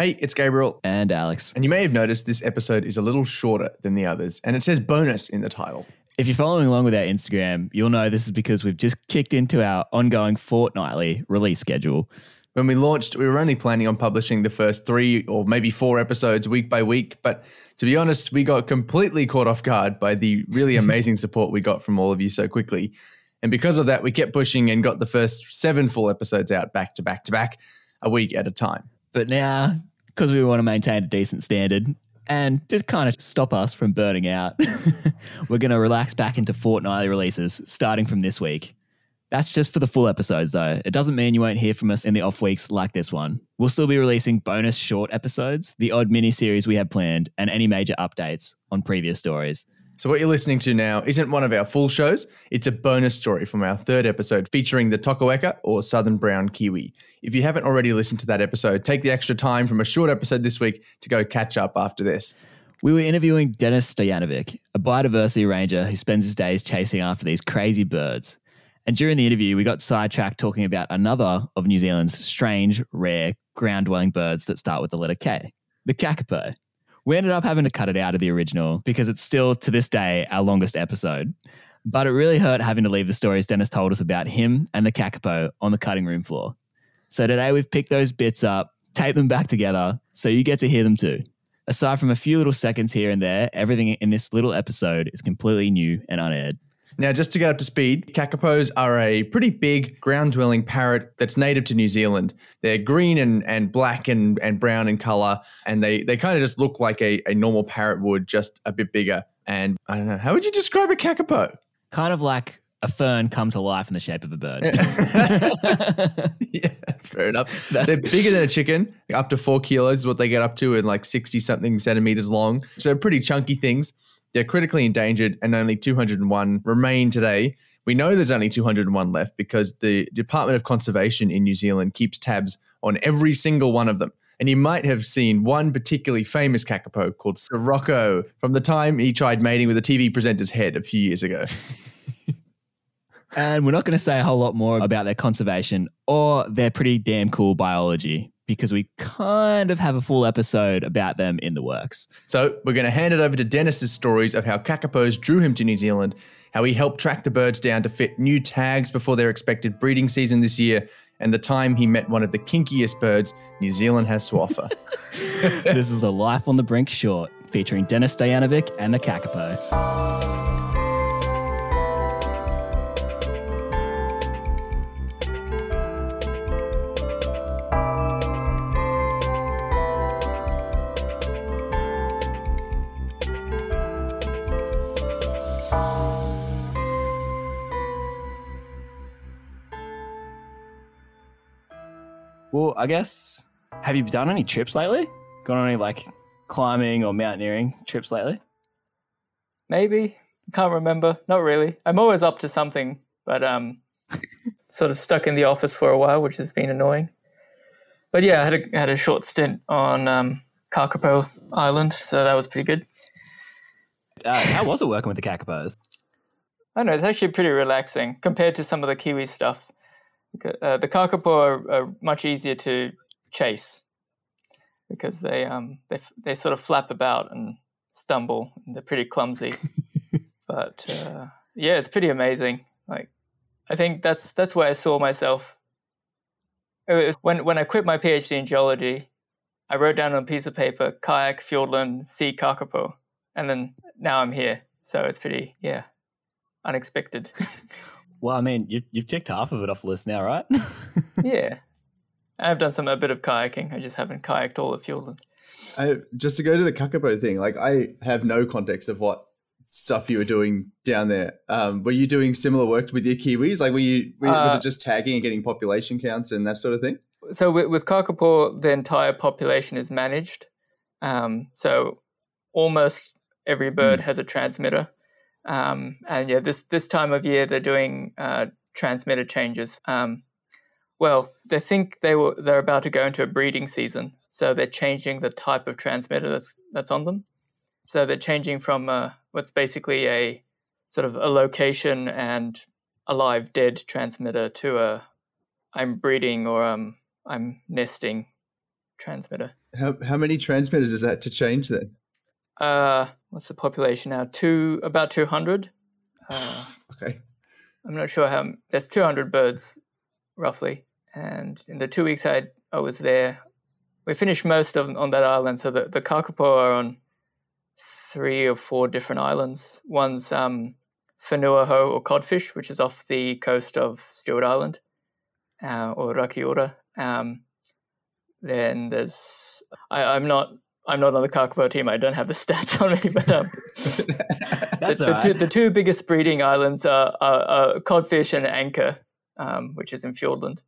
Hey, it's Gabriel. And Alex. And you may have noticed this episode is a little shorter than the others, and it says bonus in the title. If you're following along with our Instagram, you'll know this is because we've just kicked into our ongoing fortnightly release schedule. When we launched, we were only planning on publishing the first three or maybe four episodes week by week. But to be honest, we got completely caught off guard by the really amazing support we got from all of you so quickly. And because of that, we kept pushing and got the first seven full episodes out back to back to back, a week at a time. But now because we want to maintain a decent standard and just kind of stop us from burning out, we're going to relax back into fortnightly releases starting from this week. That's just for the full episodes, though. It doesn't mean you won't hear from us in the off weeks like this one. We'll still be releasing bonus short episodes, the odd mini series we have planned, and any major updates on previous stories. So, what you're listening to now isn't one of our full shows. It's a bonus story from our third episode featuring the Tokoeka or Southern Brown Kiwi. If you haven't already listened to that episode, take the extra time from a short episode this week to go catch up after this. We were interviewing Dennis Stojanovic, a biodiversity ranger who spends his days chasing after these crazy birds. And during the interview, we got sidetracked talking about another of New Zealand's strange, rare, ground dwelling birds that start with the letter K, the kakapo. We ended up having to cut it out of the original because it's still, to this day, our longest episode. But it really hurt having to leave the stories Dennis told us about him and the kakapo on the cutting room floor. So today we've picked those bits up, taped them back together, so you get to hear them too. Aside from a few little seconds here and there, everything in this little episode is completely new and unaired. Now, just to get up to speed, kakapos are a pretty big ground dwelling parrot that's native to New Zealand. They're green and, and black and, and brown in color, and they, they kind of just look like a, a normal parrot would, just a bit bigger. And I don't know, how would you describe a kakapo? Kind of like a fern come to life in the shape of a bird. yeah, that's fair enough. They're bigger than a chicken, up to four kilos is what they get up to, and like 60 something centimeters long. So pretty chunky things. They're critically endangered and only 201 remain today. We know there's only 201 left because the Department of Conservation in New Zealand keeps tabs on every single one of them. And you might have seen one particularly famous kakapo called Sirocco from the time he tried mating with a TV presenter's head a few years ago. and we're not going to say a whole lot more about their conservation or their pretty damn cool biology because we kind of have a full episode about them in the works. So we're going to hand it over to Dennis's stories of how kakapos drew him to New Zealand, how he helped track the birds down to fit new tags before their expected breeding season this year, and the time he met one of the kinkiest birds New Zealand has to offer. this is a Life on the Brink short featuring Dennis Stojanovic and the Kakapo. Well, I guess have you done any trips lately? Gone on any like climbing or mountaineering trips lately? Maybe. Can't remember. Not really. I'm always up to something, but um sort of stuck in the office for a while, which has been annoying. But yeah, I had a had a short stint on um Kakapo Island, so that was pretty good. Uh, how was it working with the Kakapos? I don't know, it's actually pretty relaxing compared to some of the Kiwi stuff. Uh, the kakapo are, are, much easier to chase because they um they they sort of flap about and stumble and they're pretty clumsy. but uh, yeah, it's pretty amazing. Like I think that's that's where I saw myself. when when I quit my PhD in geology, I wrote down on a piece of paper kayak, Fiordland, see kakapo, and then now I'm here. So it's pretty yeah unexpected. Well, I mean, you, you've ticked half of it off the list now, right? yeah. I've done some a bit of kayaking. I just haven't kayaked all of Fiordland. I, just to go to the Kakapo thing, like I have no context of what stuff you were doing down there. Um, were you doing similar work with your Kiwis? Like, were you were, uh, was it just tagging and getting population counts and that sort of thing? So with, with Kakapo, the entire population is managed. Um, so almost every bird mm. has a transmitter. Um, and yeah, this this time of year they're doing uh, transmitter changes. Um, well, they think they were they're about to go into a breeding season, so they're changing the type of transmitter that's that's on them. So they're changing from uh, what's basically a sort of a location and a live dead transmitter to a I'm breeding or um, I'm nesting transmitter. How, how many transmitters is that to change then? Uh, what's the population now? Two, about 200. Uh, Okay. I'm not sure how. There's 200 birds, roughly. And in the two weeks I I was there, we finished most of on that island. So the the kakapo are on three or four different islands. One's um, Whenua Hou or codfish, which is off the coast of Stewart Island, uh, or Rakiura. Um, then there's I, I'm not I'm not on the kakapo team. I don't have the stats on me, but um, That's the, all the, two, the two biggest breeding islands are, are, are codfish and Anchor, um, which is in Fiordland.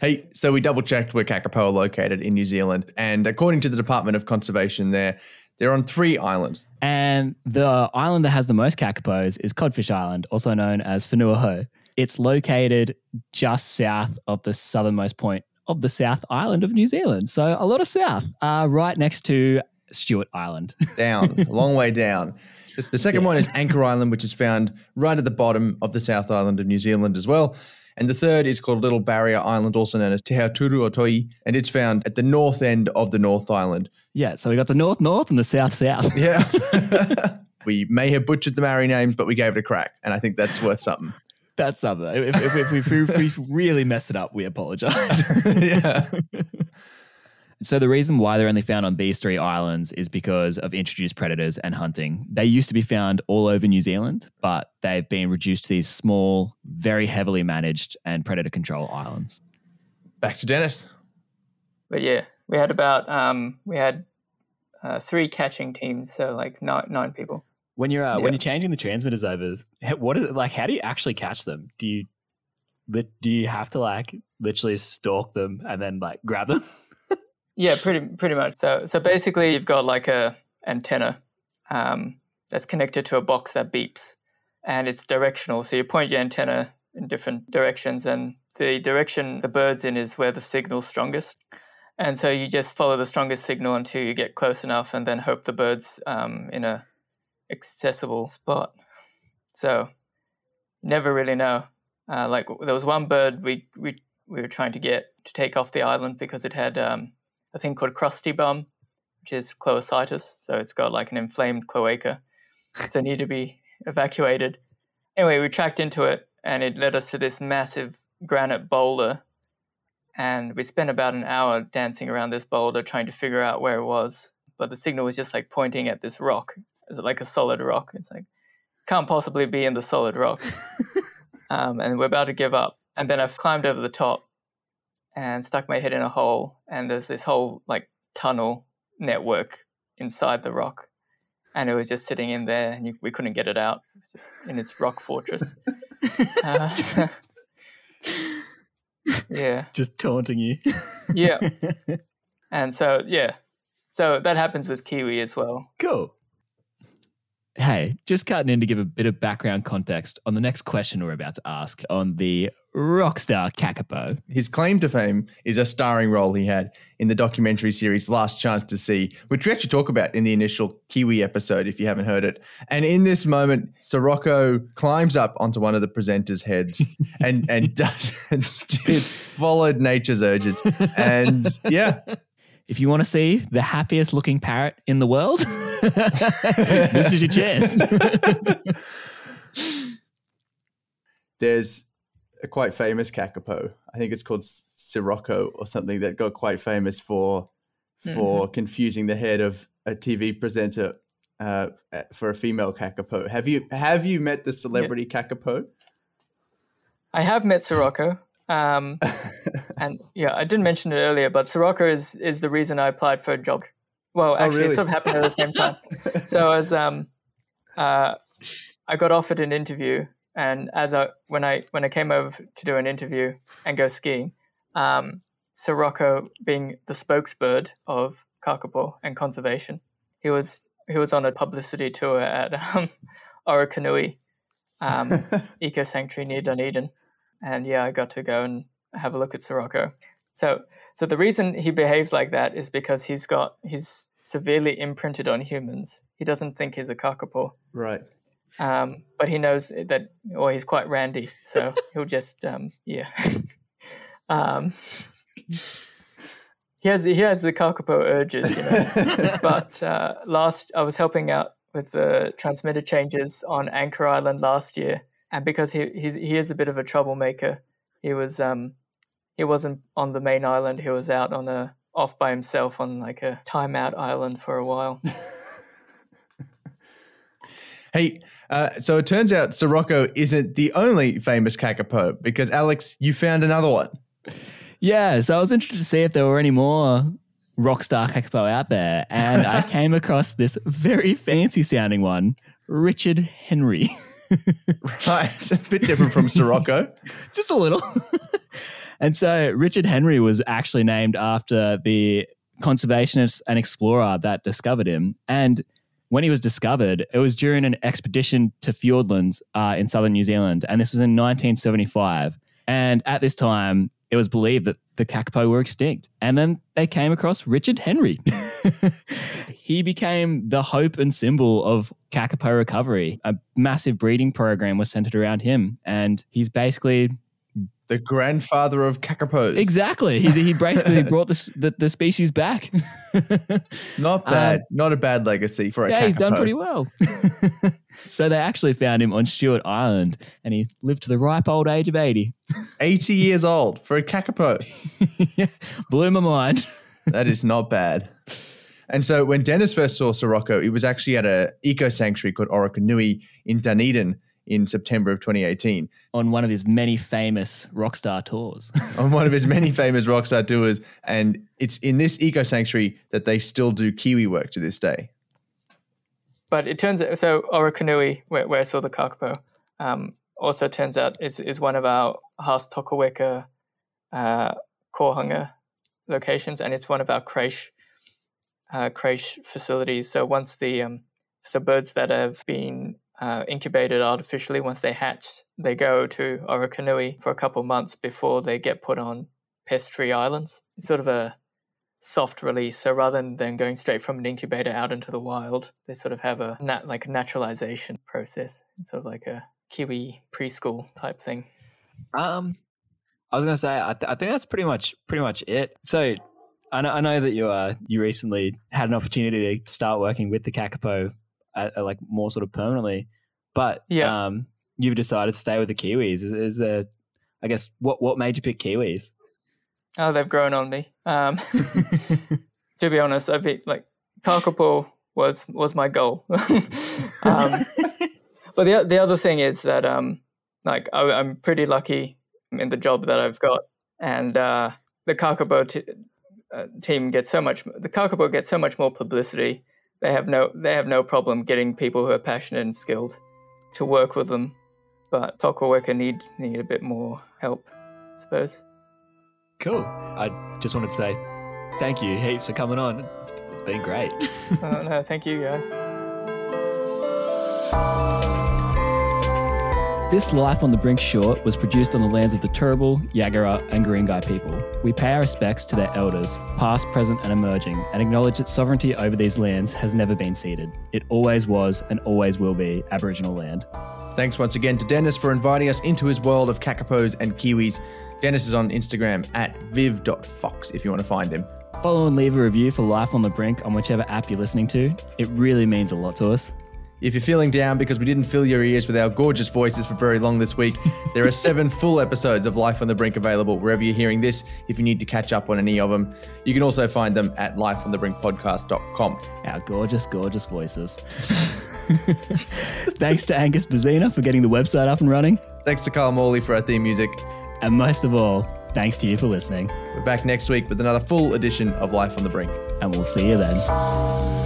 Hey, so we double checked where Kakapo are located in New Zealand, and according to the Department of Conservation, there they're on three islands. And the island that has the most kakapos is Codfish Island, also known as Whenua Hou. It's located just south of the southernmost point of the South Island of New Zealand. So a lot of south, uh, right next to Stewart Island. down, a long way down. The second one is Anchor Island, which is found right at the bottom of the South Island of New Zealand as well. And the third is called Little Barrier Island, also known as Te Hauturu-o-Toi, and it's found at the north end of the North Island. yeah, so we got the north north and the south south. Yeah. we may have butchered the Maori names, but we gave it a crack, and I think that's worth something. That's something. If, if, if, if, we- if we really messed it up, we apologize. yeah. So the reason why they're only found on these three islands is because of introduced predators and hunting. They used to be found all over New Zealand, but they've been reduced to these small, very heavily managed and predator control islands. Back to Dennis. But yeah, we had about um, we had uh, three catching teams, so like nine, nine people. When you're uh, Yeah. when you're changing the transmitters over, what is it like? How do you actually catch them? Do you do you have to like literally stalk them and then like grab them? Yeah, pretty pretty much. So so basically, you've got like a antenna um, that's connected to a box that beeps, and it's directional. So you point your antenna in different directions, and the direction the bird's in is where the signal's strongest. And so you just follow the strongest signal until you get close enough, and then hope the bird's um, in a accessible spot. So never really know. Uh, like there was one bird we we we were trying to get to take off the island because it had um, a thing called crusty bum, which is cloacitis. So it's got like an inflamed cloaca, so it needed to be evacuated. Anyway, we tracked into it, and it led us to this massive granite boulder. And we spent about an hour dancing around this boulder trying to figure out where it was. But the signal was just like pointing at this rock, is it like a solid rock? It's like can't possibly be in the solid rock. um, and we're about to give up. And then I've climbed over the top and stuck my head in a hole. And there's this whole like tunnel network inside the rock. And it was just sitting in there, and you, we couldn't get it out. It was just in its rock fortress. Uh, so- yeah, Just taunting you. yeah. And so, yeah. So that happens with Kiwi as well. Cool. Hey, just cutting in to give a bit of background context on the next question we're about to ask on the rockstar Kakapo. His claim to fame is a starring role he had in the documentary series Last Chance to See, which we actually talk about in the initial Kiwi episode if you haven't heard it. And in this moment, Sirocco climbs up onto one of the presenters' heads and and does followed nature's urges. And yeah, If you want to see the happiest looking parrot in the world, this is your chance. there's a quite famous kakapo. I think it's called Sirocco or something that got quite famous for for confusing the head of a TV presenter uh, for a female kakapo. Have you have you met the celebrity kakapo? I have met Sirocco. Um, and yeah, I didn't mention it earlier, but Sirocco is, is the reason I applied for a job. Well, actually, really? it sort of happened at the same time. so as um, uh, I got offered an interview, and as I when I when I came over to do an interview and go skiing, um, Sirocco being the spokesbird of Kakapo and conservation, he was he was on a publicity tour at um, Orokonui um, Eco Sanctuary near Dunedin, and yeah, I got to go and have a look at Sirocco. So so the reason he behaves like that is because he's got he's severely imprinted on humans. He doesn't think he's a kakapo. right. Um, but he knows that, or he's quite randy, so he'll just, um, yeah. um, he has he has the Kakapo urges, you know. but uh, last I was helping out with the transmitter changes on Anchor Island last year, and because he he's, he is a bit of a troublemaker, he was um he wasn't on the main island. He was out on a off by himself on like a timeout island for a while. hey, uh, so it turns out Sirocco isn't the only famous kakapo because Alex, you found another one. Yeah, so I was interested to see if there were any more rock star kakapo out there, and I came across this very fancy sounding one, Richard Henry. right, a bit different from Sirocco. Just a little. and so Richard Henry was actually named after the conservationist and explorer that discovered him. And when he was discovered, it was during an expedition to Fiordlands uh, in southern New Zealand, and this was in 1975. And at this time, it was believed that the kakapo were extinct. And then they came across Richard Henry. he became the hope and symbol of kakapo recovery. A massive breeding program was centered around him, and he's basically the grandfather of kakapos. Exactly. He, he basically brought this, the, the species back. Not bad. Um, Not a bad legacy for a Yeah, kakapo. he's done pretty well. so they actually found him on Stewart Island and he lived to the ripe old age of 80. 80 years old for a kakapo. yeah, blew my mind. that is not bad. And so when Dennis first saw Sirocco, he was actually at a eco sanctuary called Orokonui in Dunedin in September of 2018. On one of his many famous rockstar tours. on one of his many famous rockstar tours. And it's in this eco sanctuary that they still do Kiwi work to this day. But it turns out, so Orokonui, where, where I saw the kakapo, um, also turns out is, is one of our Haast Tokoeka uh, kohanga locations, and it's one of our creche, uh, creche facilities. So once the, um, so birds that have been uh, incubated artificially. Once they hatch, they go to Orokonui for a couple months before they get put on pest-free islands. It's sort of a soft release. So rather than going straight from an incubator out into the wild, they sort of have a nat- like a naturalization process, sort of like a kiwi preschool type thing. Um, I was gonna say I, th- I think that's pretty much pretty much it. So I know I know that you uh you recently had an opportunity to start working with the Kakapo uh, uh, like more sort of permanently. But yeah. um, you've decided to stay with the Kiwis. Is, is there, I guess, what what made you pick Kiwis? Oh, they've grown on me. Um, to be honest, I've been like Kakapo was was my goal. um, but the the other thing is that um, like I, am pretty lucky in the job that I've got, and uh, the Kakapo t- uh, team gets so much. The Kakapo gets so much more publicity they have no they have no problem getting people who are passionate and skilled to work with them. But Tokoeka need need a bit more help, I suppose. Cool. I just wanted to say thank you heaps for coming on. it's, it's been great. oh, no, thank you guys. This Life on the Brink short was produced on the lands of the Turrbal, Yagara, and Guringai people. We pay our respects to their elders, past, present, and emerging, and acknowledge that sovereignty over these lands has never been ceded. It always was and always will be Aboriginal land. Thanks once again to Dennis for inviting us into his world of kakapos and kiwis. Dennis is on Instagram at viv.fox if you want to find him. Follow and leave a review for Life on the Brink on whichever app you're listening to. It really means a lot to us. If you're feeling down because we didn't fill your ears with our gorgeous voices for very long this week, there are seven full episodes of Life on the Brink available wherever you're hearing this if you need to catch up on any of them. You can also find them at lifeonthebrinkpodcast.com. Our gorgeous, gorgeous voices. Thanks to Angus Bazina for getting the website up and running. Thanks to Carl Morley for our theme music. And most of all, thanks to you for listening. We're back next week with another full edition of Life on the Brink. And we'll see you then.